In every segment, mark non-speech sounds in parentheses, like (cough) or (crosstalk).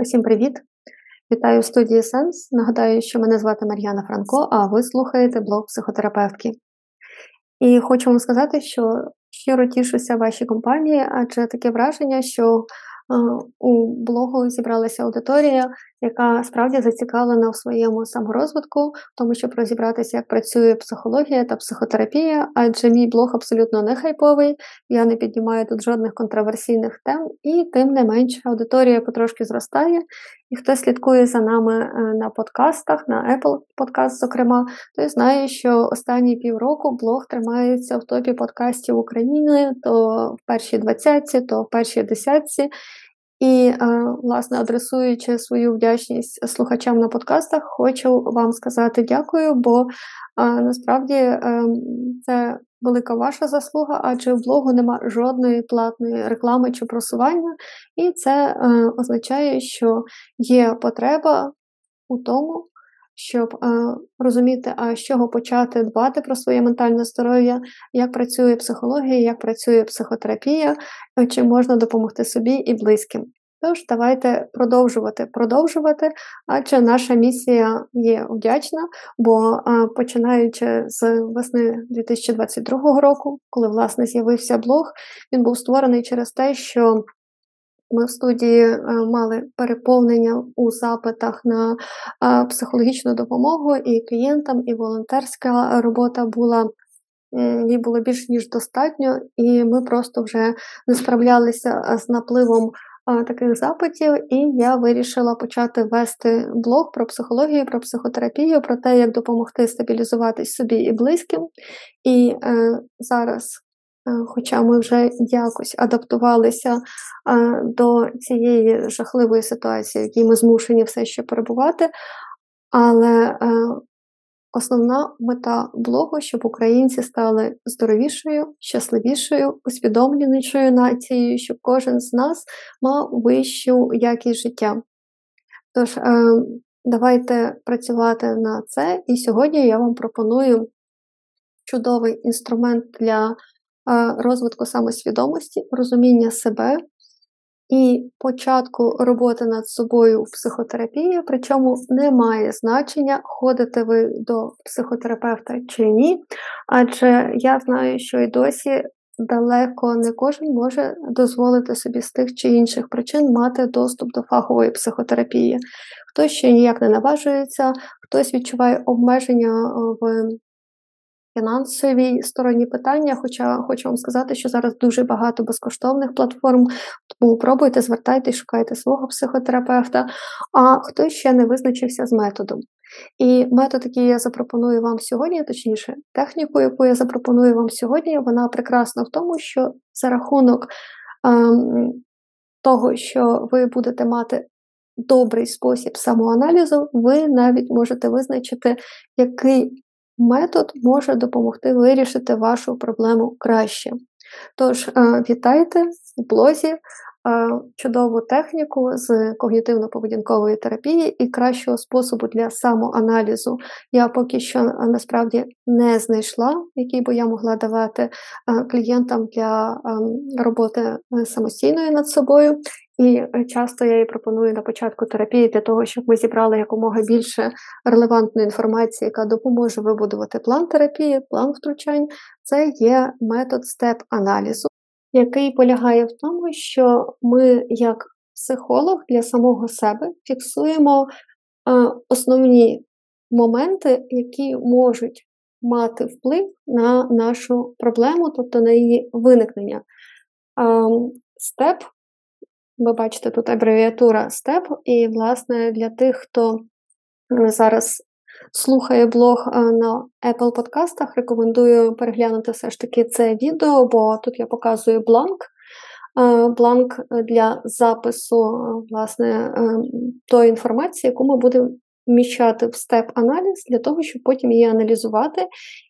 Усім привіт! Вітаю в студії Сенс. Нагадаю, що мене звати Мар'яна Франко, а ви слухаєте блог психотерапевтки. І хочу вам сказати, що щиро тішуся вашій компанії, адже таке враження, що у блогу зібралася аудиторія, яка справді зацікавлена в своєму саморозвитку, в тому, щоб розібратися, як працює психологія та психотерапія, адже мій блог абсолютно не хайповий, я не піднімаю тут жодних контроверсійних тем, і тим не менше аудиторія потрошки зростає. І хто слідкує за нами е, на подкастах, на Apple Podcast, зокрема, той знає, що останні півроку блог тримається в топі подкастів України то в першій двадцятці, то в першій десятці. І, е, власне, адресуючи свою вдячність слухачам на подкастах, хочу вам сказати дякую, бо насправді е, це велика ваша заслуга, адже в блогу нема жодної платної реклами чи просування, і це е, означає, що є потреба у тому, щоб е, розуміти, а з чого почати дбати про своє ментальне здоров'я, як працює психологія, як працює психотерапія, е, чим можна допомогти собі і близьким. Тож, давайте продовжувати продовжувати, адже наша місія є вдячна, бо починаючи з весни 2022 року, коли власне з'явився блог, він був створений через те, що ми в студії мали переповнення у запитах на психологічну допомогу і клієнтам, і волонтерська робота була. Їй було більш ніж достатньо, і ми просто вже не справлялися з напливом таких запитів, і я вирішила почати вести блог про психологію, про психотерапію, про те, як допомогти стабілізуватись собі і близьким. І е, зараз, е, хоча ми вже якось адаптувалися е, до цієї жахливої ситуації, в якій ми змушені все ще перебувати, але е, Основна мета блогу, щоб українці стали здоровішою, щасливішою, усвідомленішою нацією, щоб кожен з нас мав вищу якість життя. Тож, е, давайте працювати на це. І сьогодні я вам пропоную чудовий інструмент для е, розвитку самосвідомості, розуміння себе, і початку роботи над собою в психотерапії, причому не має значення, ходите ви до психотерапевта чи ні. Адже я знаю, що і досі далеко не кожен може дозволити собі з тих чи інших причин мати доступ до фахової психотерапії. Хтось ще ніяк не наважується, хтось відчуває обмеження в фінансовій стороні питання, хоча хочу вам сказати, що зараз дуже багато безкоштовних платформ, тому пробуйте, звертайтесь, шукайте свого психотерапевта, а хтось ще не визначився з методом. І метод, який я запропоную вам сьогодні, точніше, техніку, яку я запропоную вам сьогодні, вона прекрасна в тому, що за рахунок ем, того, що ви будете мати добрий спосіб самоаналізу, ви навіть можете визначити, який метод може допомогти вирішити вашу проблему краще. Тож, е, вітайте в блозі чудову техніку з когнітивно-поведінкової терапії і кращого способу для самоаналізу я поки що насправді не знайшла, який би я могла давати клієнтам для роботи е, самостійної над собою. І е, часто я їй пропоную на початку терапії для того, щоб ми зібрали якомога більше релевантної інформації, яка допоможе вибудувати план терапії, план втручань. Це є метод степ-аналізу який полягає в тому, що ми, як психолог для самого себе, фіксуємо основні моменти, які можуть мати вплив на нашу проблему, тобто на її виникнення. STEB, ви бачите, тут абревіатура STEB, і, власне, для тих, хто зараз слухає блог на Apple подкастах, рекомендую переглянути все ж таки це відео, бо тут я показую бланк. Бланк для запису власне, тої інформації, яку ми будемо вміщати в степ-аналіз для того, щоб потім її аналізувати.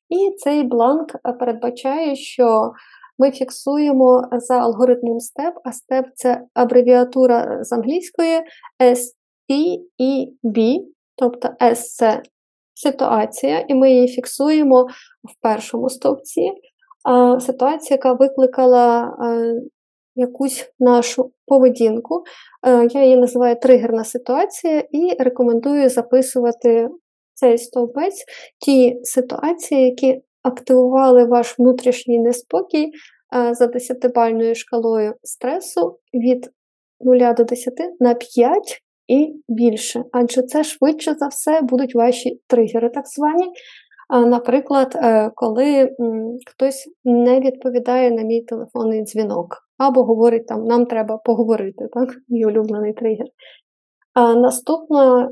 І цей бланк передбачає, що ми фіксуємо за алгоритмом STEP, а STEP – це абревіатура з англійської STEB, тобто S це ситуація, і ми її фіксуємо в першому стовпці. Ситуація, яка викликала якусь нашу поведінку. Е, я її називаю тригерна ситуація і рекомендую записувати цей стовбець ті ситуації, які активували ваш внутрішній неспокій е, за 10-бальною шкалою стресу від 0 до 10 на 5 і більше. Адже це швидше за все будуть ваші тригери, так звані. Наприклад, е, коли хтось не відповідає на мій телефонний дзвінок, або говорить там, нам треба поговорити, так, (laughs) мій улюблений тригер. Наступна,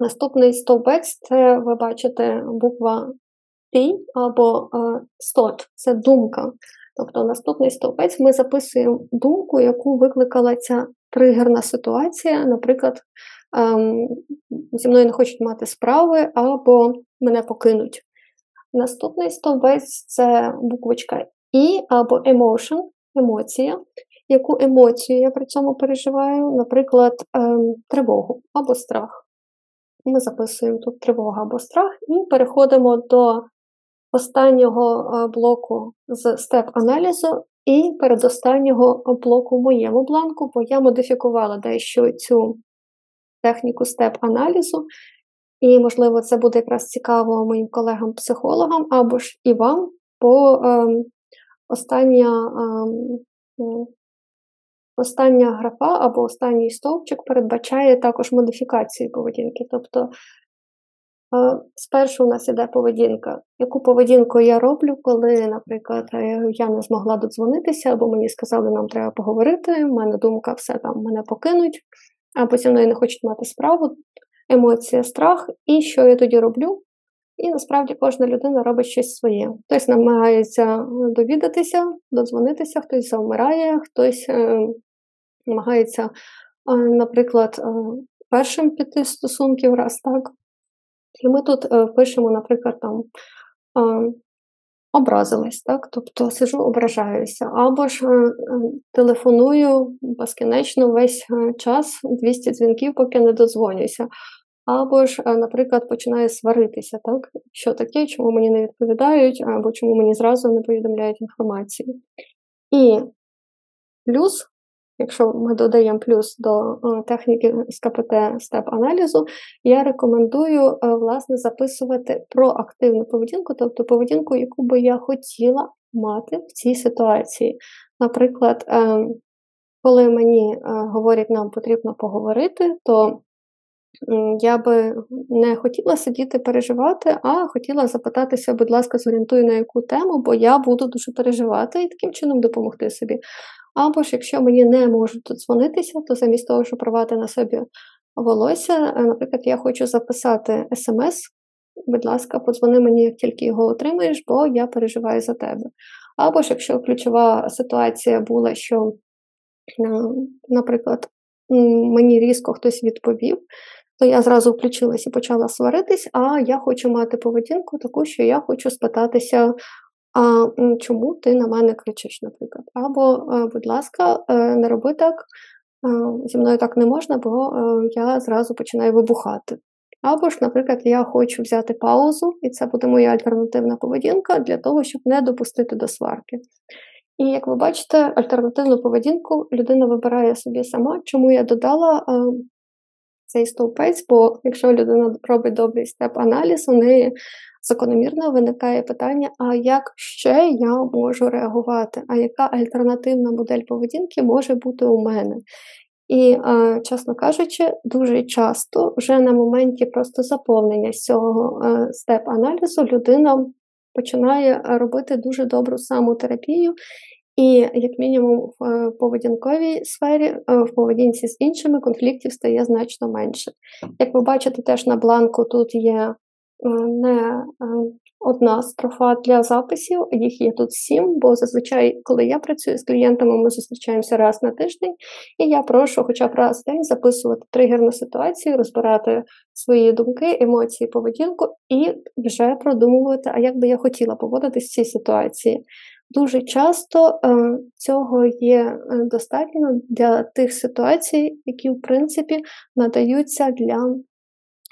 Наступний стовбець це ви бачите буква P або стот, це думка. Тобто наступний стовбець ми записуємо думку, яку викликала ця тригерна ситуація. Наприклад, ем, зі мною не хочуть мати справи або мене покинуть. Наступний стовбець це буквочка І або emotion, емоція. Яку емоцію я при цьому переживаю, наприклад, ем, тривогу або страх. Ми записуємо тут тривога або страх, і переходимо до останнього е, блоку з степ-аналізу і передостаннього блоку в моєму бланку, бо я модифікувала дещо цю техніку степ-аналізу, і, можливо, це буде якраз цікаво моїм колегам-психологам або ж і вам, бо е, остання е, остання графа або останній стовпчик передбачає також модифікацію поведінки. Тобто Спершу у нас іде поведінка. Яку поведінку я роблю, коли, наприклад, е, я не змогла додзвонитися, або мені сказали, нам треба поговорити, в мене думка, все там мене покинуть, або зі мною не хочуть мати справу, емоція, страх, і що я тоді роблю? І насправді кожна людина робить щось своє. Хтось намагається довідатися, додзвонитися, хтось завмирає, хтось е, намагається, е, наприклад, першим піти стосунків раз так. І ми тут е, пишемо, наприклад, там е, образилась, так? тобто сижу, ображаюся, або ж е, телефоную безкінечно весь час 200 дзвінків, поки не додзвонюся. Або ж, наприклад, починаю сваритися, так? що таке, чому мені не відповідають, або чому мені зразу не повідомляють інформацію. І плюс Якщо ми додаємо плюс до е, техніки з КПТ степ-аналізу, я рекомендую е, власне записувати проактивну поведінку, тобто поведінку, яку би я хотіла мати в цій ситуації. Наприклад, е, коли мені говорять, нам потрібно поговорити, то я би не хотіла сидіти переживати, а хотіла запитатися, будь ласка, зорієнтуй на яку тему, бо я буду дуже переживати і таким чином допомогти собі. Або ж якщо мені не можуть додзвонитися, то замість того, щоб рвати на собі волосся, е, наприклад, я хочу записати смс. Будь ласка, подзвони мені, як тільки його отримаєш, бо я переживаю за тебе. Або ж якщо ключова ситуація була, що, е, наприклад, мені різко хтось відповів, то я зразу включилась і почала сваритись, а я хочу мати поведінку таку, що я хочу спитатися а чому ти на мене кричиш, наприклад? Або, е, будь ласка, е, не роби так, е, зі мною так не можна, бо я зразу починаю вибухати. Або ж, наприклад, я хочу взяти паузу, і це буде моя альтернативна поведінка для того, щоб не допустити до сварки. І як ви бачите, альтернативну поведінку людина вибирає собі сама, чому я додала цей стовпець, бо якщо людина робить добрий степ-аналіз, у неї закономірно виникає питання: а як ще я можу реагувати? А яка альтернативна модель поведінки може бути у мене? І, чесно кажучи, дуже часто вже на моменті просто заповнення цього е, степ-аналізу людина починає робити дуже добру самотерапію і, як мінімум, в е, поведінковій сфері, е, в поведінці з іншими конфліктів стає значно менше. Як ви бачите, теж на бланку тут є е, не одна строфа для записів, їх є тут сім, бо зазвичай, коли я працюю з клієнтами, ми зустрічаємося раз на тиждень, і я прошу хоча б раз в день записувати тригерну ситуацію, розбирати свої думки, емоції, поведінку і вже продумувати, а як би я хотіла поводитись в цій ситуації. Дуже часто е, цього є е, достатньо для тих ситуацій, які, в принципі, надаються для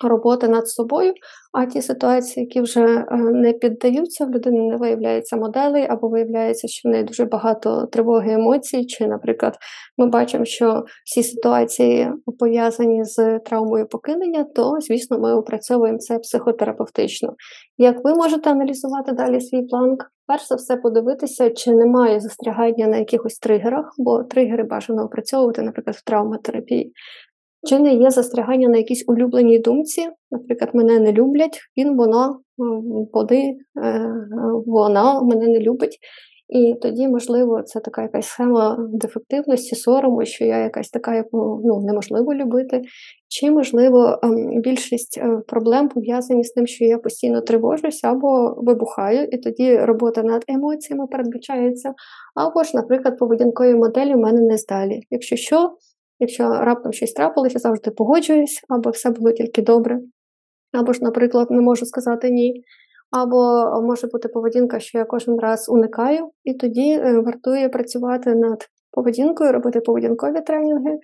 роботи над собою, а ті ситуації, які вже е, не піддаються, в людини не виявляється моделей, або виявляється, що в неї дуже багато тривоги емоцій, чи, наприклад, ми бачимо, що всі ситуації пов'язані з травмою покинення, то, звісно, ми опрацьовуємо це психотерапевтично. Як ви можете аналізувати далі свій план? Перш за все, подивитися, чи немає застрягання на якихось тригерах, бо тригери бажано опрацьовувати, наприклад, в травматерапії. Чи не є застрягання на якійсь улюбленій думці? Наприклад, мене не люблять, він, вона, вони, е, вона мене не любить. І тоді, можливо, це така якась схема дефективності, сорому, що я якась така, яку ну, неможливо любити. Чи, можливо, ем, більшість е, проблем пов'язані з тим, що я постійно тривожуся або вибухаю, і тоді робота над емоціями передбачається, або ж, наприклад, поведінкові моделі в мене не здалі. Якщо що, Якщо раптом щось трапилося, завжди погоджуюсь, або все було тільки добре. Або ж, наприклад, не можу сказати ні. Або може бути поведінка, що я кожен раз уникаю, і тоді е, вартує працювати над поведінкою, робити поведінкові тренінги.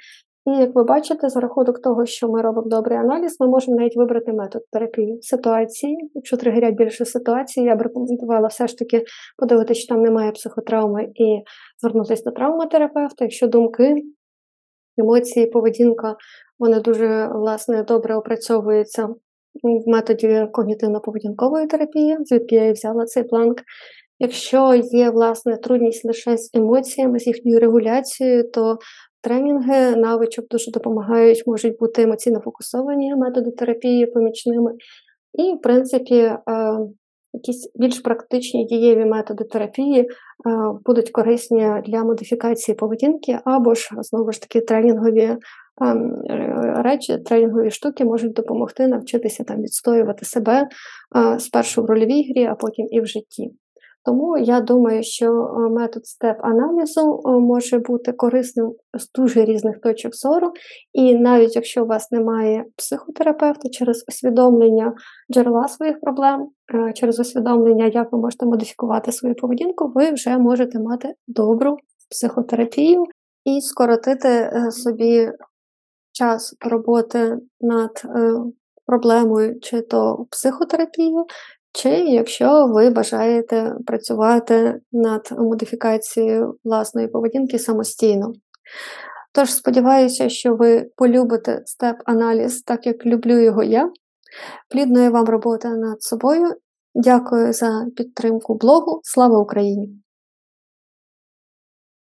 І як ви бачите, за рахунок того, що ми робимо добрий аналіз, ми можемо навіть вибрати метод терапії ситуації. Якщо тригерять більше ситуацій, я б рекомендувала все ж таки подивитися, що там немає психотравми, і звернутися до травматерапевта. Якщо думки емоції, поведінка, вони дуже власне добре опрацьовуються в методі когнітивно-поведінкової терапії, звідки я і взяла цей планк. Якщо є власне трудність лише з емоціями, з їхньою регуляцією, то тренінги навичок дуже допомагають, можуть бути емоційно фокусовані методи терапії помічними. І, в принципі, е, якісь більш практичні дієві методи терапії е, будуть корисні для модифікації поведінки, або ж знову ж таки тренінгові ем, речі, тренінгові штуки можуть допомогти навчитися там відстоювати себе е, спершу в рольовій грі, а потім і в житті. Тому я думаю, що е, метод степ-аналізу е, може бути корисним з дуже різних точок зору, і навіть якщо у вас немає психотерапевта, через усвідомлення джерела своїх проблем, е, через усвідомлення, як ви можете модифікувати свою поведінку, ви вже можете мати добру психотерапію і скоротити собі час роботи над проблемою, чи то психотерапії, чи якщо ви бажаєте працювати над модифікацією власної поведінки самостійно. Тож сподіваюся, що ви полюбите степ-аналіз, так як люблю його я. Плідної вам роботи над собою. Дякую за підтримку блогу. Слава Україні!